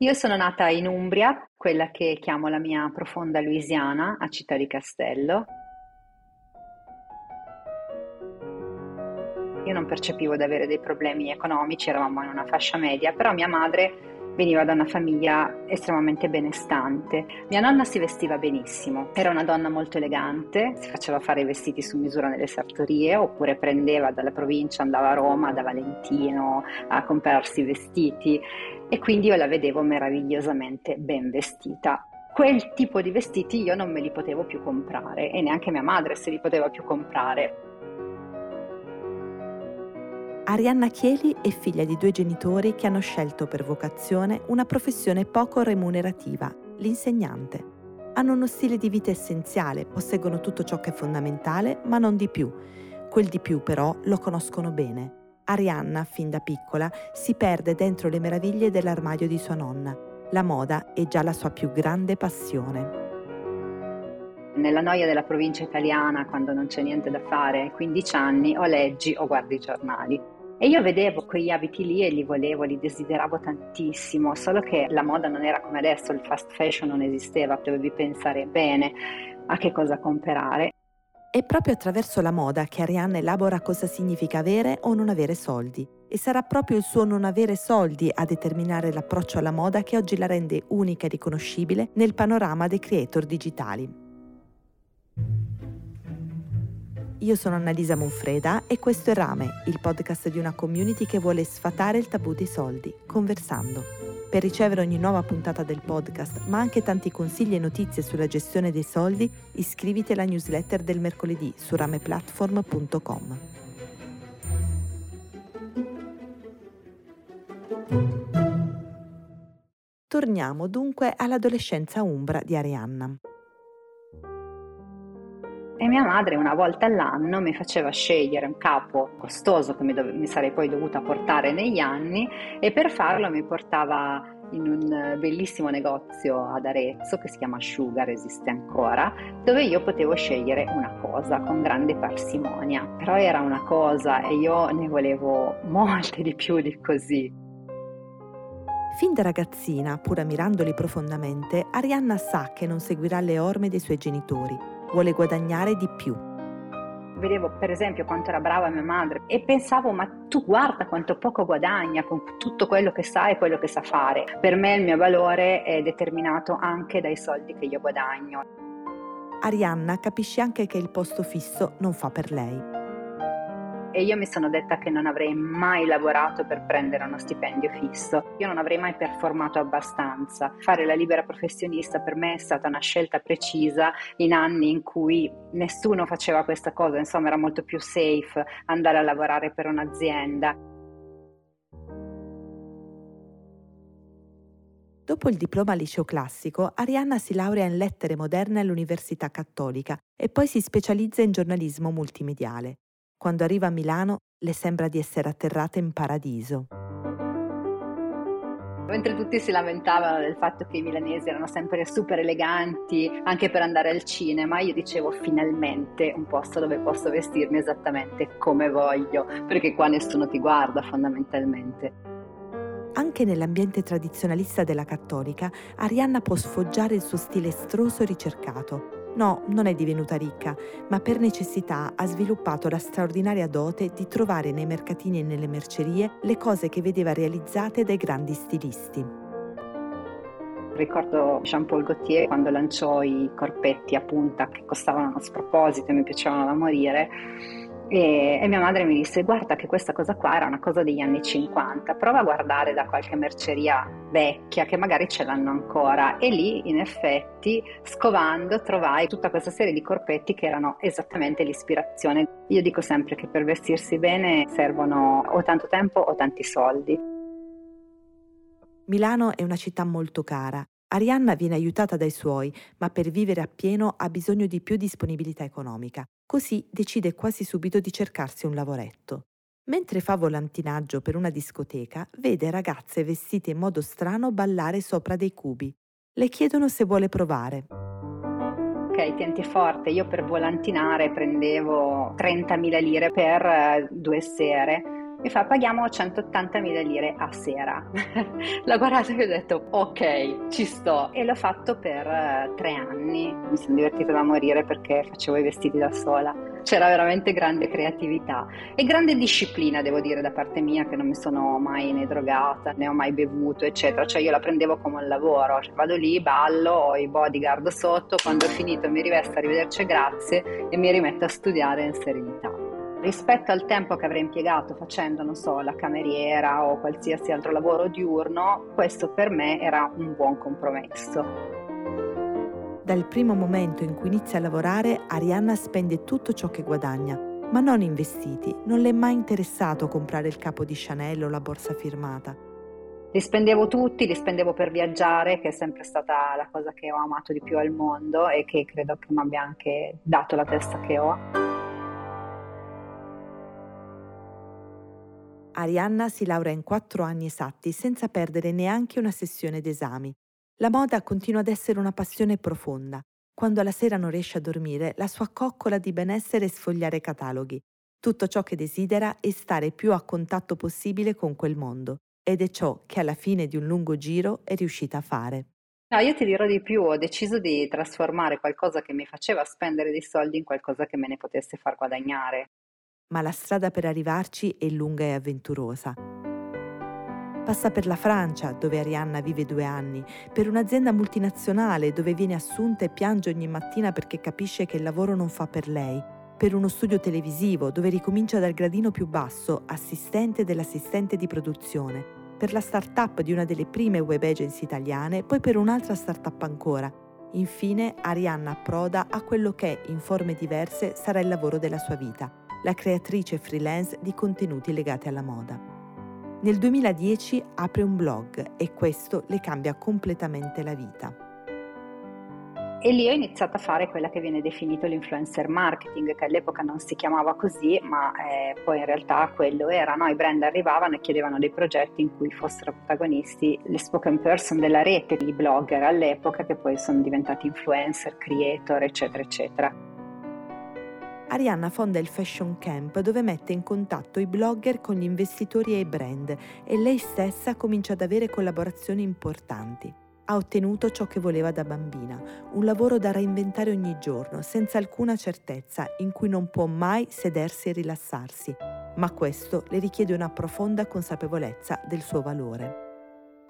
Io sono nata in Umbria, quella che chiamo la mia profonda Louisiana, a Città di Castello. Io non percepivo di avere dei problemi economici, eravamo in una fascia media, però mia madre veniva da una famiglia estremamente benestante. Mia nonna si vestiva benissimo, era una donna molto elegante, si faceva fare i vestiti su misura nelle sartorie oppure prendeva dalla provincia, andava a Roma, da Valentino a comprarsi i vestiti e quindi io la vedevo meravigliosamente ben vestita quel tipo di vestiti io non me li potevo più comprare e neanche mia madre se li poteva più comprare. Arianna Chieli è figlia di due genitori che hanno scelto per vocazione una professione poco remunerativa, l'insegnante. Hanno uno stile di vita essenziale, posseggono tutto ciò che è fondamentale, ma non di più. Quel di più però lo conoscono bene. Arianna, fin da piccola, si perde dentro le meraviglie dell'armadio di sua nonna. La moda è già la sua più grande passione. Nella noia della provincia italiana, quando non c'è niente da fare, ai 15 anni, o leggi o guardi i giornali. E io vedevo quegli abiti lì e li volevo, li desideravo tantissimo, solo che la moda non era come adesso, il fast fashion non esisteva, dovevi pensare bene a che cosa comprare. È proprio attraverso la moda che Arianna elabora cosa significa avere o non avere soldi. E sarà proprio il suo non avere soldi a determinare l'approccio alla moda che oggi la rende unica e riconoscibile nel panorama dei creator digitali. Io sono Annalisa Monfreda e questo è Rame, il podcast di una community che vuole sfatare il tabù dei soldi, conversando. Per ricevere ogni nuova puntata del podcast, ma anche tanti consigli e notizie sulla gestione dei soldi, iscriviti alla newsletter del mercoledì su rameplatform.com. Torniamo dunque all'adolescenza umbra di Arianna. E mia madre una volta all'anno mi faceva scegliere un capo costoso che mi, dove, mi sarei poi dovuta portare negli anni e per farlo mi portava in un bellissimo negozio ad Arezzo che si chiama Sugar, esiste ancora, dove io potevo scegliere una cosa con grande parsimonia. Però era una cosa e io ne volevo molte di più di così. Fin da ragazzina, pur ammirandoli profondamente, Arianna sa che non seguirà le orme dei suoi genitori vuole guadagnare di più. Vedevo per esempio quanto era brava mia madre e pensavo ma tu guarda quanto poco guadagna con tutto quello che sa e quello che sa fare. Per me il mio valore è determinato anche dai soldi che io guadagno. Arianna capisce anche che il posto fisso non fa per lei e io mi sono detta che non avrei mai lavorato per prendere uno stipendio fisso, io non avrei mai performato abbastanza. Fare la libera professionista per me è stata una scelta precisa in anni in cui nessuno faceva questa cosa, insomma era molto più safe andare a lavorare per un'azienda. Dopo il diploma liceo classico, Arianna si laurea in lettere moderne all'Università Cattolica e poi si specializza in giornalismo multimediale. Quando arriva a Milano le sembra di essere atterrata in paradiso. Mentre tutti si lamentavano del fatto che i milanesi erano sempre super eleganti anche per andare al cinema, io dicevo finalmente un posto dove posso vestirmi esattamente come voglio, perché qua nessuno ti guarda fondamentalmente. Anche nell'ambiente tradizionalista della cattolica, Arianna può sfoggiare il suo stile estroso e ricercato, No, non è divenuta ricca, ma per necessità ha sviluppato la straordinaria dote di trovare nei mercatini e nelle mercerie le cose che vedeva realizzate dai grandi stilisti. Ricordo Jean-Paul Gaultier quando lanciò i corpetti a punta che costavano uno sproposito e mi piacevano da morire e, e, mia madre mi disse guarda che questa cosa qua era una cosa degli anni 50, prova a guardare da qualche merceria vecchia che magari ce l'hanno ancora e lì in effetti scovando trovai tutta questa serie di corpetti che erano esattamente l'ispirazione. Io dico sempre che per vestirsi bene servono o tanto tempo o tanti soldi. Milano è una città molto cara. Arianna viene aiutata dai suoi, ma per vivere appieno ha bisogno di più disponibilità economica. Così decide quasi subito di cercarsi un lavoretto. Mentre fa volantinaggio per una discoteca, vede ragazze vestite in modo strano ballare sopra dei cubi. Le chiedono se vuole provare. Ok, tienti forte, io per volantinare prendevo 30.000 lire per uh, due sere mi fa paghiamo 180.000 lire a sera. L'ho guardato e ho detto ok, ci sto. E l'ho fatto per uh, tre anni. Mi sono divertita da morire perché facevo i vestiti da sola. C'era veramente grande creatività e grande disciplina, devo dire, da parte mia, che non mi sono mai né drogata, né ho mai bevuto, eccetera. Cioè io la prendevo come un lavoro. Cioè, vado lì, ballo, ho i bodyguard sotto, quando ho finito mi rivesto, arrivederci grazie e mi rimetto a studiare in serenità rispetto al tempo che avrei impiegato facendo, non so, la cameriera o qualsiasi altro lavoro diurno, questo per me era un buon compromesso. Dal primo momento in cui inizia a lavorare, Arianna spende tutto ciò che guadagna, ma non in vestiti. Non le è mai interessato comprare il capo di Chanel o la borsa firmata. Li spendevo tutti, li spendevo per viaggiare, che è sempre stata la cosa che ho amato di più al mondo e che credo che mi abbia anche dato la testa che ho. Arianna si laurea in quattro anni esatti senza perdere neanche una sessione d'esami. La moda continua ad essere una passione profonda. Quando alla sera non riesce a dormire, la sua coccola di benessere è sfogliare cataloghi. Tutto ciò che desidera è stare più a contatto possibile con quel mondo. Ed è ciò che alla fine di un lungo giro è riuscita a fare. No, io ti dirò di più, ho deciso di trasformare qualcosa che mi faceva spendere dei soldi in qualcosa che me ne potesse far guadagnare ma la strada per arrivarci è lunga e avventurosa. Passa per la Francia, dove Arianna vive due anni, per un'azienda multinazionale dove viene assunta e piange ogni mattina perché capisce che il lavoro non fa per lei, per uno studio televisivo dove ricomincia dal gradino più basso, assistente dell'assistente di produzione, per la start-up di una delle prime web agency italiane, poi per un'altra start-up ancora. Infine Arianna approda a quello che, in forme diverse, sarà il lavoro della sua vita la creatrice freelance di contenuti legati alla moda. Nel 2010 apre un blog e questo le cambia completamente la vita. E lì ho iniziato a fare quella che viene definito l'influencer marketing, che all'epoca non si chiamava così, ma eh, poi in realtà quello era. No? I brand arrivavano e chiedevano dei progetti in cui fossero protagonisti le spoken person della rete, i blogger all'epoca, che poi sono diventati influencer, creator, eccetera, eccetera. Arianna fonda il Fashion Camp dove mette in contatto i blogger con gli investitori e i brand e lei stessa comincia ad avere collaborazioni importanti. Ha ottenuto ciò che voleva da bambina, un lavoro da reinventare ogni giorno, senza alcuna certezza, in cui non può mai sedersi e rilassarsi, ma questo le richiede una profonda consapevolezza del suo valore.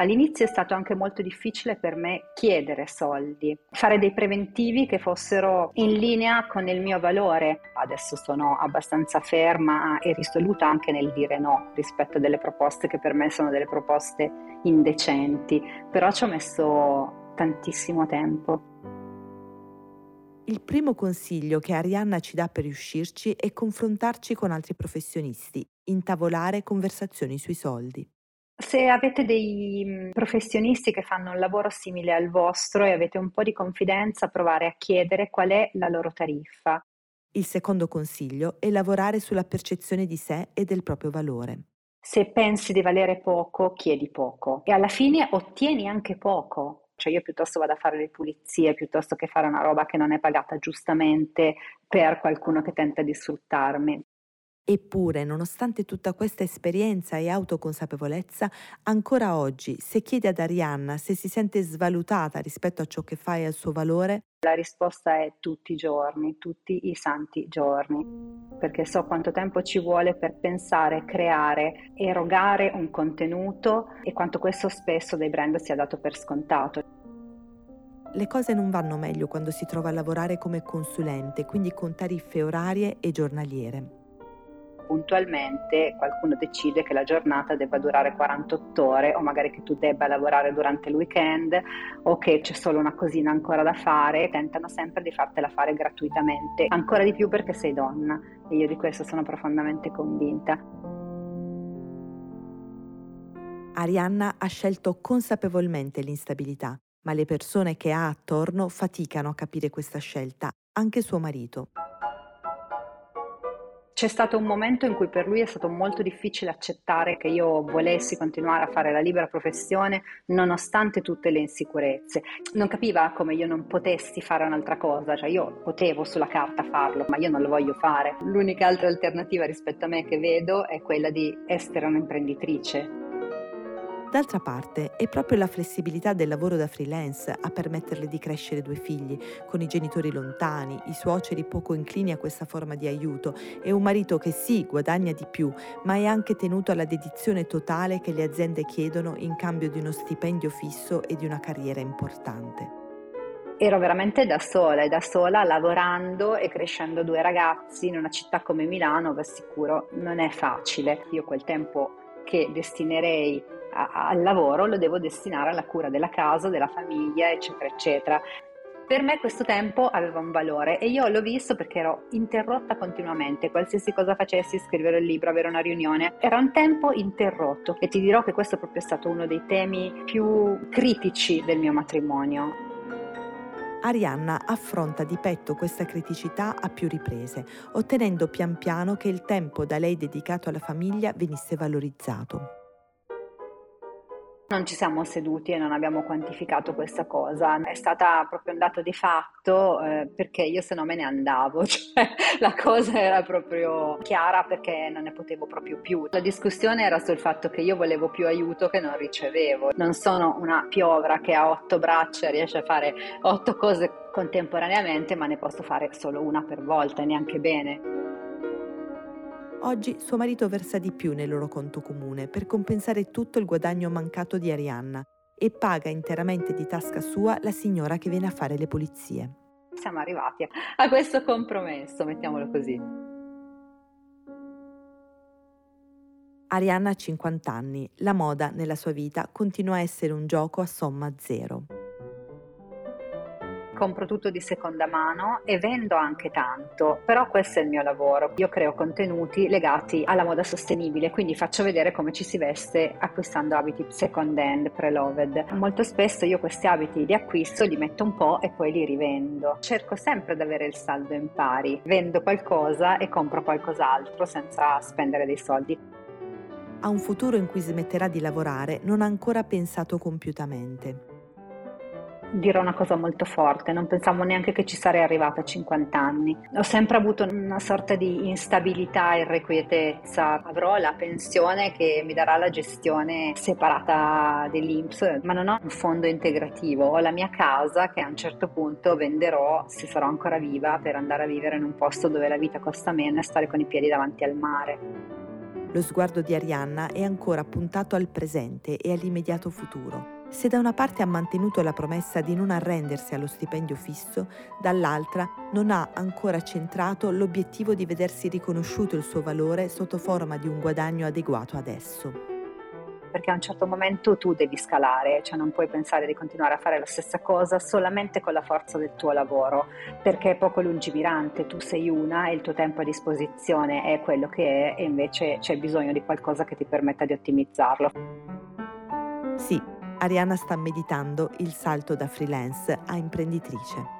All'inizio è stato anche molto difficile per me chiedere soldi, fare dei preventivi che fossero in linea con il mio valore. Adesso sono abbastanza ferma e risoluta anche nel dire no rispetto a delle proposte che per me sono delle proposte indecenti, però ci ho messo tantissimo tempo. Il primo consiglio che Arianna ci dà per riuscirci è confrontarci con altri professionisti, intavolare conversazioni sui soldi. Se avete dei professionisti che fanno un lavoro simile al vostro e avete un po' di confidenza, provare a chiedere qual è la loro tariffa. Il secondo consiglio è lavorare sulla percezione di sé e del proprio valore. Se pensi di valere poco, chiedi poco e alla fine ottieni anche poco. Cioè io piuttosto vado a fare le pulizie piuttosto che fare una roba che non è pagata giustamente per qualcuno che tenta di sfruttarmi. Eppure, nonostante tutta questa esperienza e autoconsapevolezza, ancora oggi, se chiedi ad Arianna se si sente svalutata rispetto a ciò che fa e al suo valore, la risposta è tutti i giorni, tutti i santi giorni, perché so quanto tempo ci vuole per pensare, creare, erogare un contenuto e quanto questo spesso dai brand sia dato per scontato. Le cose non vanno meglio quando si trova a lavorare come consulente, quindi con tariffe orarie e giornaliere puntualmente qualcuno decide che la giornata debba durare 48 ore o magari che tu debba lavorare durante il weekend o che c'è solo una cosina ancora da fare, tentano sempre di fartela fare gratuitamente, ancora di più perché sei donna e io di questo sono profondamente convinta. Arianna ha scelto consapevolmente l'instabilità, ma le persone che ha attorno faticano a capire questa scelta, anche suo marito. C'è stato un momento in cui per lui è stato molto difficile accettare che io volessi continuare a fare la libera professione nonostante tutte le insicurezze. Non capiva come io non potessi fare un'altra cosa, cioè io potevo sulla carta farlo, ma io non lo voglio fare. L'unica altra alternativa rispetto a me che vedo è quella di essere un'imprenditrice D'altra parte è proprio la flessibilità del lavoro da freelance a permetterle di crescere due figli, con i genitori lontani, i suoceri poco inclini a questa forma di aiuto e un marito che sì guadagna di più, ma è anche tenuto alla dedizione totale che le aziende chiedono in cambio di uno stipendio fisso e di una carriera importante ero veramente da sola e da sola lavorando e crescendo due ragazzi in una città come Milano, vi assicuro, non è facile. Io quel tempo che destinerei a, al lavoro lo devo destinare alla cura della casa, della famiglia, eccetera, eccetera. Per me questo tempo aveva un valore e io l'ho visto perché ero interrotta continuamente, qualsiasi cosa facessi, scrivere il libro, avere una riunione, era un tempo interrotto e ti dirò che questo è proprio stato uno dei temi più critici del mio matrimonio. Arianna affronta di petto questa criticità a più riprese, ottenendo pian piano che il tempo da lei dedicato alla famiglia venisse valorizzato. Non ci siamo seduti e non abbiamo quantificato questa cosa, è stata proprio un dato di fatto eh, perché io se no me ne andavo, cioè la cosa era proprio chiara perché non ne potevo proprio più. La discussione era sul fatto che io volevo più aiuto che non ricevevo. Non sono una piovra che ha otto braccia e riesce a fare otto cose contemporaneamente, ma ne posso fare solo una per volta, neanche bene. Oggi suo marito versa di più nel loro conto comune per compensare tutto il guadagno mancato di Arianna e paga interamente di tasca sua la signora che viene a fare le pulizie. Siamo arrivati a questo compromesso, mettiamolo così. Arianna ha 50 anni, la moda nella sua vita continua a essere un gioco a somma zero compro tutto di seconda mano e vendo anche tanto, però questo è il mio lavoro. Io creo contenuti legati alla moda sostenibile, quindi faccio vedere come ci si veste acquistando abiti second hand, pre-loved. Molto spesso io questi abiti li acquisto, li metto un po' e poi li rivendo. Cerco sempre di avere il saldo in pari, vendo qualcosa e compro qualcos'altro senza spendere dei soldi. A un futuro in cui smetterà di lavorare non ha ancora pensato compiutamente dirò una cosa molto forte, non pensavo neanche che ci sarei arrivata a 50 anni. Ho sempre avuto una sorta di instabilità e irrequietezza. Avrò la pensione che mi darà la gestione separata dell'Inps, ma non ho un fondo integrativo. Ho la mia casa che a un certo punto venderò se sarò ancora viva per andare a vivere in un posto dove la vita costa meno e stare con i piedi davanti al mare. Lo sguardo di Arianna è ancora puntato al presente e all'immediato futuro se da una parte ha mantenuto la promessa di non arrendersi allo stipendio fisso, dall'altra non ha ancora centrato l'obiettivo di vedersi riconosciuto il suo valore sotto forma di un guadagno adeguato ad esso perché a un certo momento tu devi scalare, cioè non puoi pensare di continuare a fare la stessa cosa solamente con la forza del tuo lavoro, perché è poco lungimirante, tu sei una e il tuo tempo a disposizione è quello che è e invece c'è bisogno di qualcosa che ti permetta di ottimizzarlo. Sì, Arianna sta meditando il salto da freelance a imprenditrice.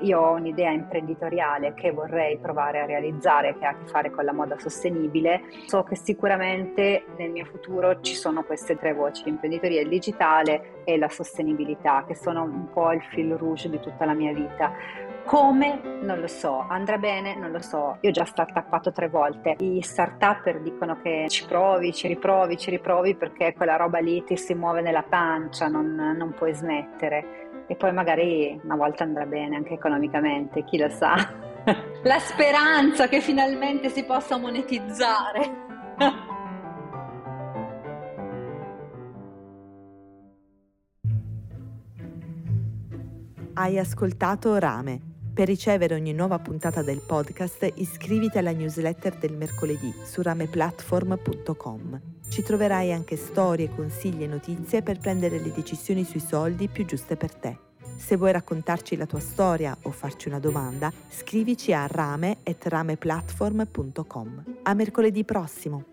Io ho un'idea imprenditoriale che vorrei provare a realizzare che ha a che fare con la moda sostenibile. So che sicuramente nel mio futuro ci sono queste tre voci, l'imprenditoria, il digitale e la sostenibilità, che sono un po' il fil rouge di tutta la mia vita. Come? Non lo so, andrà bene? Non lo so. Io ho già startuppato tre volte. I start-upper dicono che ci provi, ci riprovi, ci riprovi perché quella roba lì ti si muove nella pancia, non, non puoi smettere. E poi magari una volta andrà bene anche economicamente, chi lo sa. La speranza che finalmente si possa monetizzare. Hai ascoltato Rame per ricevere ogni nuova puntata del podcast iscriviti alla newsletter del mercoledì su rameplatform.com. Ci troverai anche storie, consigli e notizie per prendere le decisioni sui soldi più giuste per te. Se vuoi raccontarci la tua storia o farci una domanda, scrivici a rame.rameplatform.com. A mercoledì prossimo!